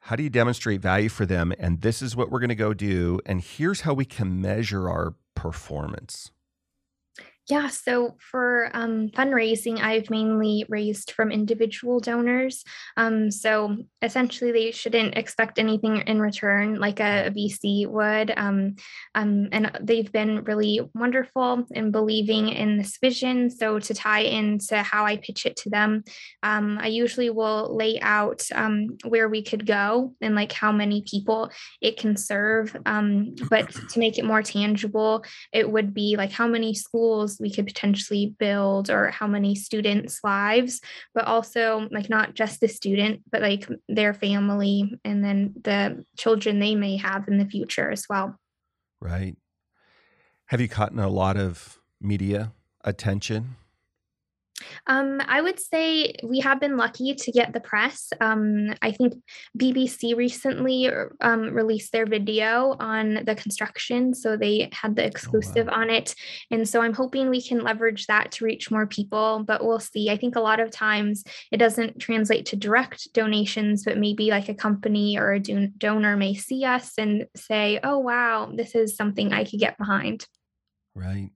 how do you demonstrate value for them? And this is what we're going to go do. And here's how we can measure our performance. Yeah, so for um, fundraising, I've mainly raised from individual donors. Um, so essentially, they shouldn't expect anything in return like a, VC would. Um, um, and they've been really wonderful in believing in this vision. So, to tie into how I pitch it to them, um, I usually will lay out um, where we could go and like how many people it can serve. but to make it more tangible, it would be like how many schools we could potentially build or how many students' lives, but also like not just the student, but like their family and then the children they may have in the future as well. Right. Have you gotten a lot of media attention um, I would say we have been lucky to get the press. Um, I think BBC recently um, released their video on the construction, so they had the exclusive oh, wow. on it. And so I'm hoping we can leverage that to reach more people, but we'll see. I think a lot of times it doesn't translate to direct donations, but maybe like a company or a donor may see us and say, oh, wow, this is something I could get behind. Right.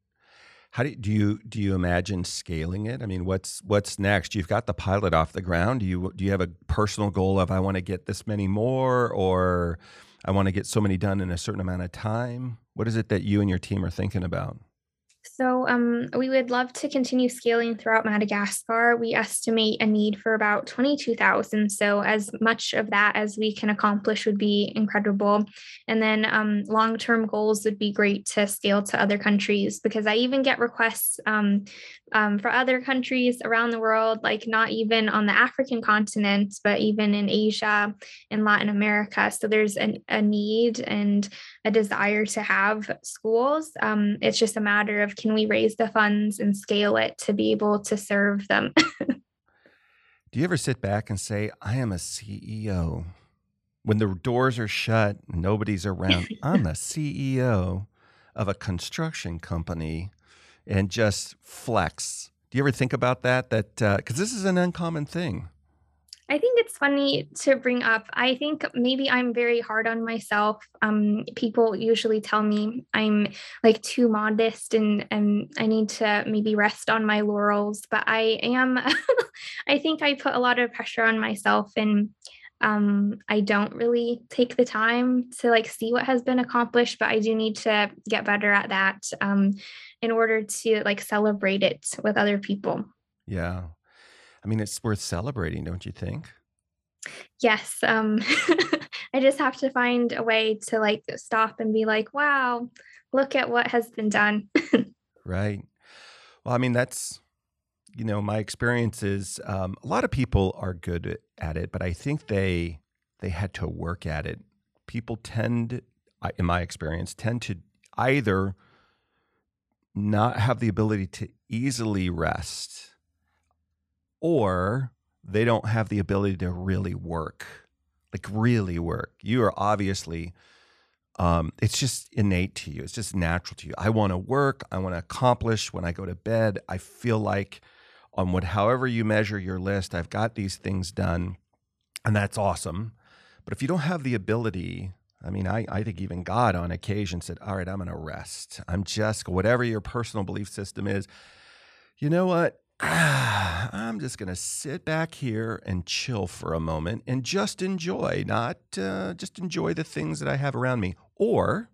How do you, do you do you imagine scaling it? I mean, what's what's next? You've got the pilot off the ground. Do you do you have a personal goal of I want to get this many more, or I want to get so many done in a certain amount of time? What is it that you and your team are thinking about? So um, we would love to continue scaling throughout Madagascar. We estimate a need for about 22,000. So as much of that as we can accomplish would be incredible. And then um, long-term goals would be great to scale to other countries because I even get requests um, um, for other countries around the world, like not even on the African continent, but even in Asia and Latin America. So there's an, a need and a desire to have schools. Um, it's just a matter of can we raise the funds and scale it to be able to serve them? Do you ever sit back and say, I am a CEO? When the doors are shut, nobody's around, I'm the CEO of a construction company and just flex. Do you ever think about that? That because uh, this is an uncommon thing. I think it's funny to bring up. I think maybe I'm very hard on myself. Um, people usually tell me I'm like too modest and and I need to maybe rest on my laurels. But I am. I think I put a lot of pressure on myself and um, I don't really take the time to like see what has been accomplished, but I do need to get better at that um, in order to like celebrate it with other people. Yeah. I mean, it's worth celebrating, don't you think? Yes. Um, I just have to find a way to like stop and be like, wow, look at what has been done. right. Well, I mean, that's you know, my experience is um, a lot of people are good at it, but I think they they had to work at it. People tend, in my experience, tend to either not have the ability to easily rest, or they don't have the ability to really work, like really work. You are obviously. Um, it's just innate to you. It's just natural to you. I want to work. I want to accomplish. When I go to bed, I feel like on what however you measure your list, I've got these things done, and that's awesome. But if you don't have the ability, I mean, I, I think even God on occasion said, All right, I'm going to rest. I'm just, whatever your personal belief system is, you know what? I'm just going to sit back here and chill for a moment and just enjoy, not uh, just enjoy the things that I have around me. Or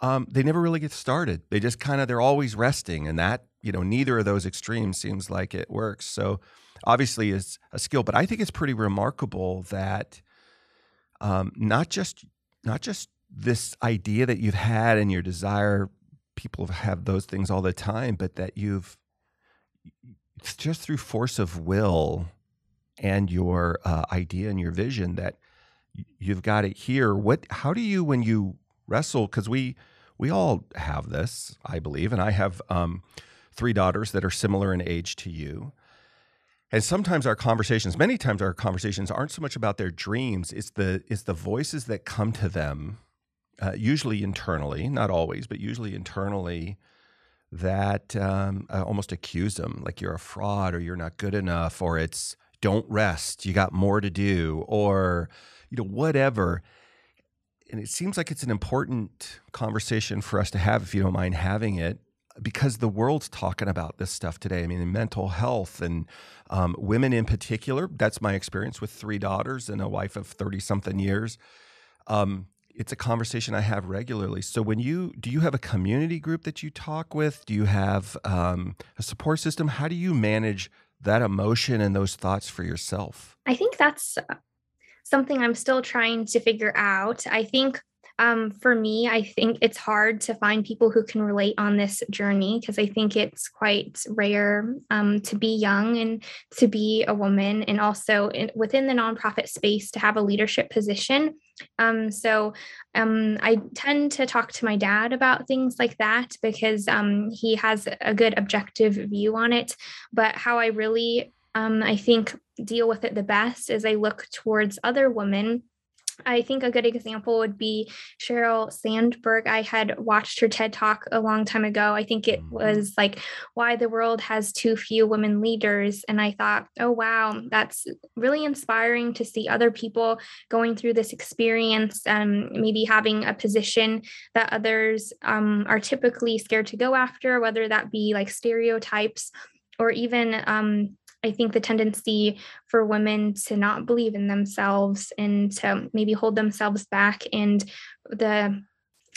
um, they never really get started. They just kind of, they're always resting. And that you know, neither of those extremes seems like it works. So obviously is a skill, but I think it's pretty remarkable that um, not just not just this idea that you've had and your desire, people have those things all the time, but that you've it's just through force of will and your uh, idea and your vision that you've got it here. What? How do you when you wrestle? Because we we all have this, I believe, and I have. Um, three daughters that are similar in age to you. And sometimes our conversations, many times our conversations aren't so much about their dreams, it's the it's the voices that come to them, uh, usually internally, not always, but usually internally, that um, almost accuse them, like you're a fraud or you're not good enough, or it's don't rest, you got more to do, or you know whatever. And it seems like it's an important conversation for us to have, if you don't mind having it because the world's talking about this stuff today. I mean, mental health and um, women in particular. That's my experience with three daughters and a wife of 30 something years. Um, it's a conversation I have regularly. So, when you do you have a community group that you talk with? Do you have um, a support system? How do you manage that emotion and those thoughts for yourself? I think that's something I'm still trying to figure out. I think um, for me, I think it's hard to find people who can relate on this journey because I think it's quite rare um, to be young and to be a woman, and also in, within the nonprofit space to have a leadership position. Um, so um, I tend to talk to my dad about things like that because um, he has a good objective view on it. But how I really, um, I think, deal with it the best is I look towards other women I think a good example would be Sheryl Sandberg. I had watched her TED talk a long time ago. I think it mm-hmm. was like why the world has too few women leaders. And I thought, oh, wow, that's really inspiring to see other people going through this experience and maybe having a position that others um, are typically scared to go after, whether that be like stereotypes or even um, I think the tendency for women to not believe in themselves and to maybe hold themselves back and the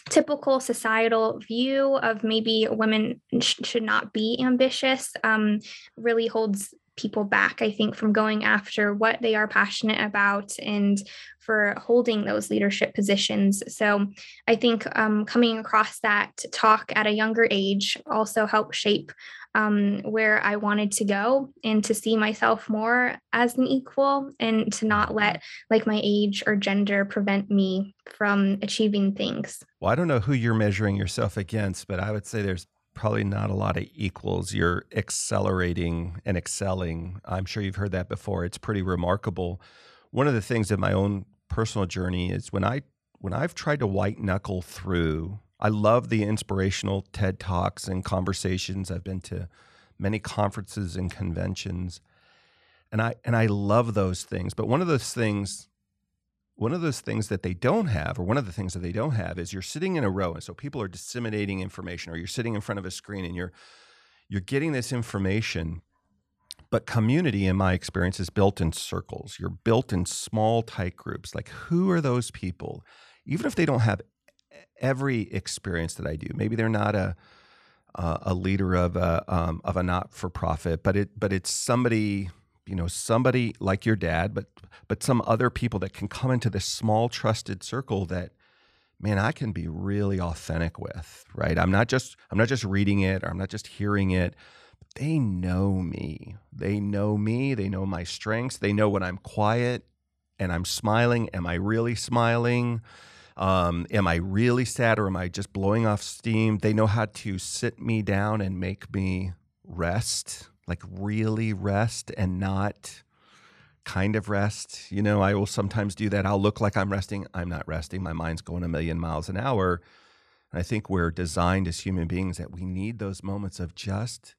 typical societal view of maybe women sh- should not be ambitious um, really holds people back, I think, from going after what they are passionate about and for holding those leadership positions. So I think um, coming across that talk at a younger age also helped shape um, where I wanted to go and to see myself more as an equal and to not let like my age or gender prevent me from achieving things. Well, I don't know who you're measuring yourself against, but I would say there's probably not a lot of equals. You're accelerating and excelling. I'm sure you've heard that before. It's pretty remarkable. One of the things in my own personal journey is when I when I've tried to white knuckle through I love the inspirational TED Talks and conversations. I've been to many conferences and conventions. And I and I love those things. But one of those things one of those things that they don't have, or one of the things that they don't have, is you're sitting in a row, and so people are disseminating information, or you're sitting in front of a screen and you're you're getting this information. But community, in my experience, is built in circles. You're built in small, tight groups. Like, who are those people? Even if they don't have every experience that I do. Maybe they're not a uh, a leader of a um, of a not for profit, but it but it's somebody you know somebody like your dad, but but some other people that can come into this small trusted circle that man I can be really authentic with. Right? I'm not just I'm not just reading it or I'm not just hearing it. They know me. They know me. They know my strengths. They know when I'm quiet and I'm smiling. Am I really smiling? Um, am I really sad or am I just blowing off steam? They know how to sit me down and make me rest, like really rest and not kind of rest. You know, I will sometimes do that. I'll look like I'm resting. I'm not resting. My mind's going a million miles an hour. And I think we're designed as human beings that we need those moments of just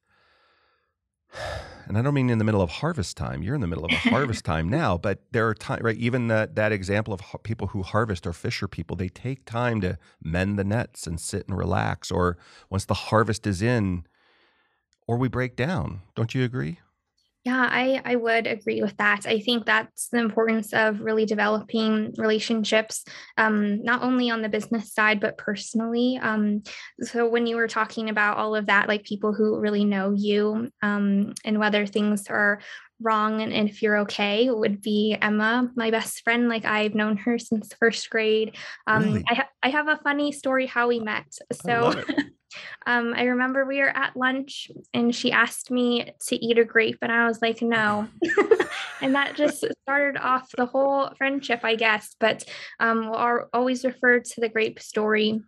and I don't mean in the middle of harvest time. You're in the middle of a harvest time now, but there are times, right? Even that that example of people who harvest or fisher people, they take time to mend the nets and sit and relax. Or once the harvest is in, or we break down. Don't you agree? Yeah, I, I would agree with that. I think that's the importance of really developing relationships, um, not only on the business side, but personally. Um, so, when you were talking about all of that, like people who really know you um, and whether things are wrong and, and if you're okay would be Emma, my best friend. Like I've known her since first grade. Um, really? I, ha- I have a funny story how we met. So Um, I remember we were at lunch and she asked me to eat a grape, and I was like, no. and that just started off the whole friendship, I guess. But um, we'll always refer to the grape story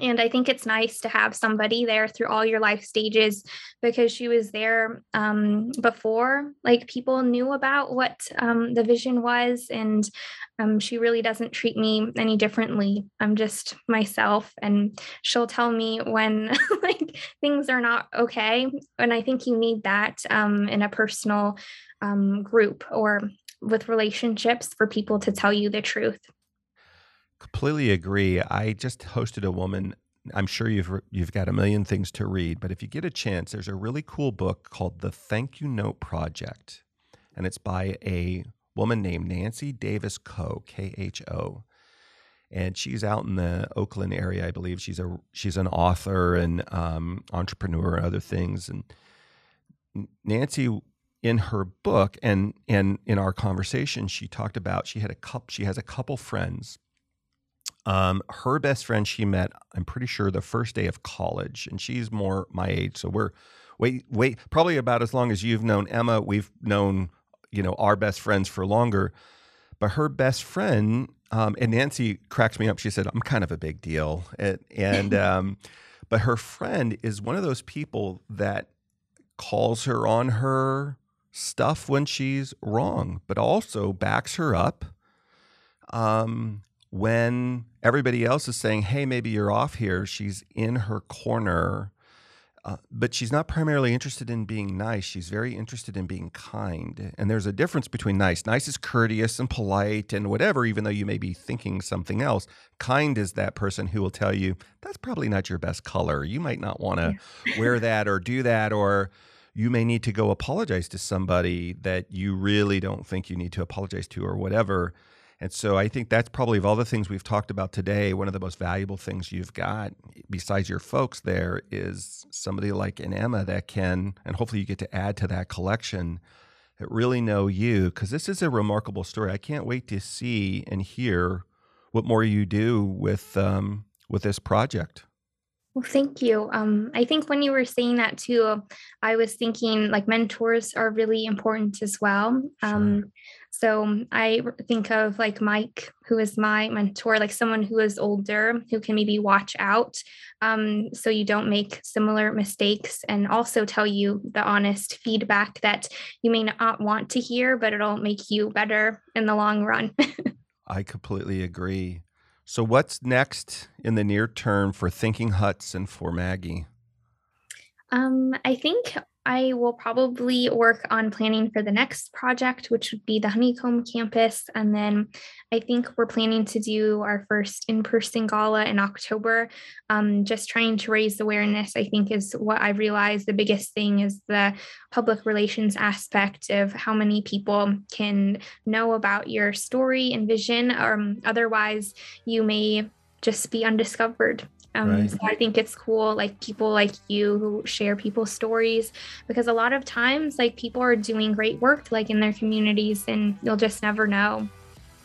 and I think it's nice to have somebody there through all your life stages because she was there um, before, like people knew about what um, the vision was. And um, she really doesn't treat me any differently. I'm just myself. And she'll tell me when like things are not okay. And I think you need that um, in a personal um, group or with relationships for people to tell you the truth. Completely agree. I just hosted a woman I'm sure you've you've got a million things to read, but if you get a chance, there's a really cool book called The Thank You Note Project, and it's by a woman named Nancy Davis Kho, K H O, and she's out in the Oakland area, I believe. She's a she's an author and um, entrepreneur and other things. And Nancy, in her book and and in our conversation, she talked about she had a couple. She has a couple friends um, her best friend she met, I'm pretty sure, the first day of college, and she's more my age. So we're wait, wait, probably about as long as you've known Emma. We've known, you know, our best friends for longer. But her best friend, um, and Nancy cracks me up. She said, "I'm kind of a big deal," and, and um, but her friend is one of those people that calls her on her stuff when she's wrong, but also backs her up. Um, when everybody else is saying, hey, maybe you're off here, she's in her corner. Uh, but she's not primarily interested in being nice. She's very interested in being kind. And there's a difference between nice. Nice is courteous and polite and whatever, even though you may be thinking something else. Kind is that person who will tell you, that's probably not your best color. You might not want to yeah. wear that or do that. Or you may need to go apologize to somebody that you really don't think you need to apologize to or whatever. And so I think that's probably of all the things we've talked about today, one of the most valuable things you've got besides your folks there is somebody like an Emma that can, and hopefully you get to add to that collection that really know you because this is a remarkable story. I can't wait to see and hear what more you do with um, with this project. Well, thank you. Um, I think when you were saying that too, I was thinking like mentors are really important as well. Um, sure. So I think of like Mike, who is my mentor, like someone who is older, who can maybe watch out um, so you don't make similar mistakes and also tell you the honest feedback that you may not want to hear, but it'll make you better in the long run. I completely agree. So, what's next in the near term for Thinking Huts and for Maggie? Um, I think I will probably work on planning for the next project, which would be the Honeycomb campus. And then I think we're planning to do our first in person gala in October. Um, just trying to raise awareness, I think, is what I realized the biggest thing is the public relations aspect of how many people can know about your story and vision. Um, otherwise, you may just be undiscovered. Um, right. So I think it's cool, like people like you who share people's stories, because a lot of times, like people are doing great work, like in their communities, and you'll just never know.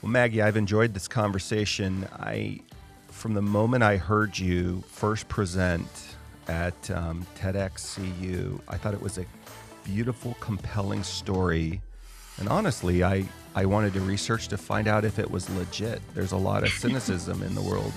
Well, Maggie, I've enjoyed this conversation. I, from the moment I heard you first present at um, TEDxCU, I thought it was a beautiful, compelling story. And honestly, I, I wanted to research to find out if it was legit. There's a lot of cynicism in the world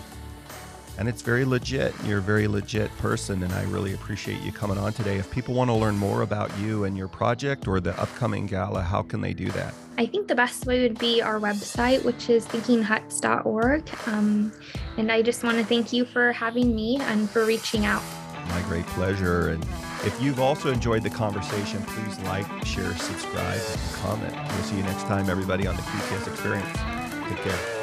and it's very legit. You're a very legit person, and I really appreciate you coming on today. If people want to learn more about you and your project or the upcoming gala, how can they do that? I think the best way would be our website, which is thinkinghuts.org. Um, and I just want to thank you for having me and for reaching out. My great pleasure. And if you've also enjoyed the conversation, please like, share, subscribe, and comment. We'll see you next time, everybody, on the QTS Experience. Take care.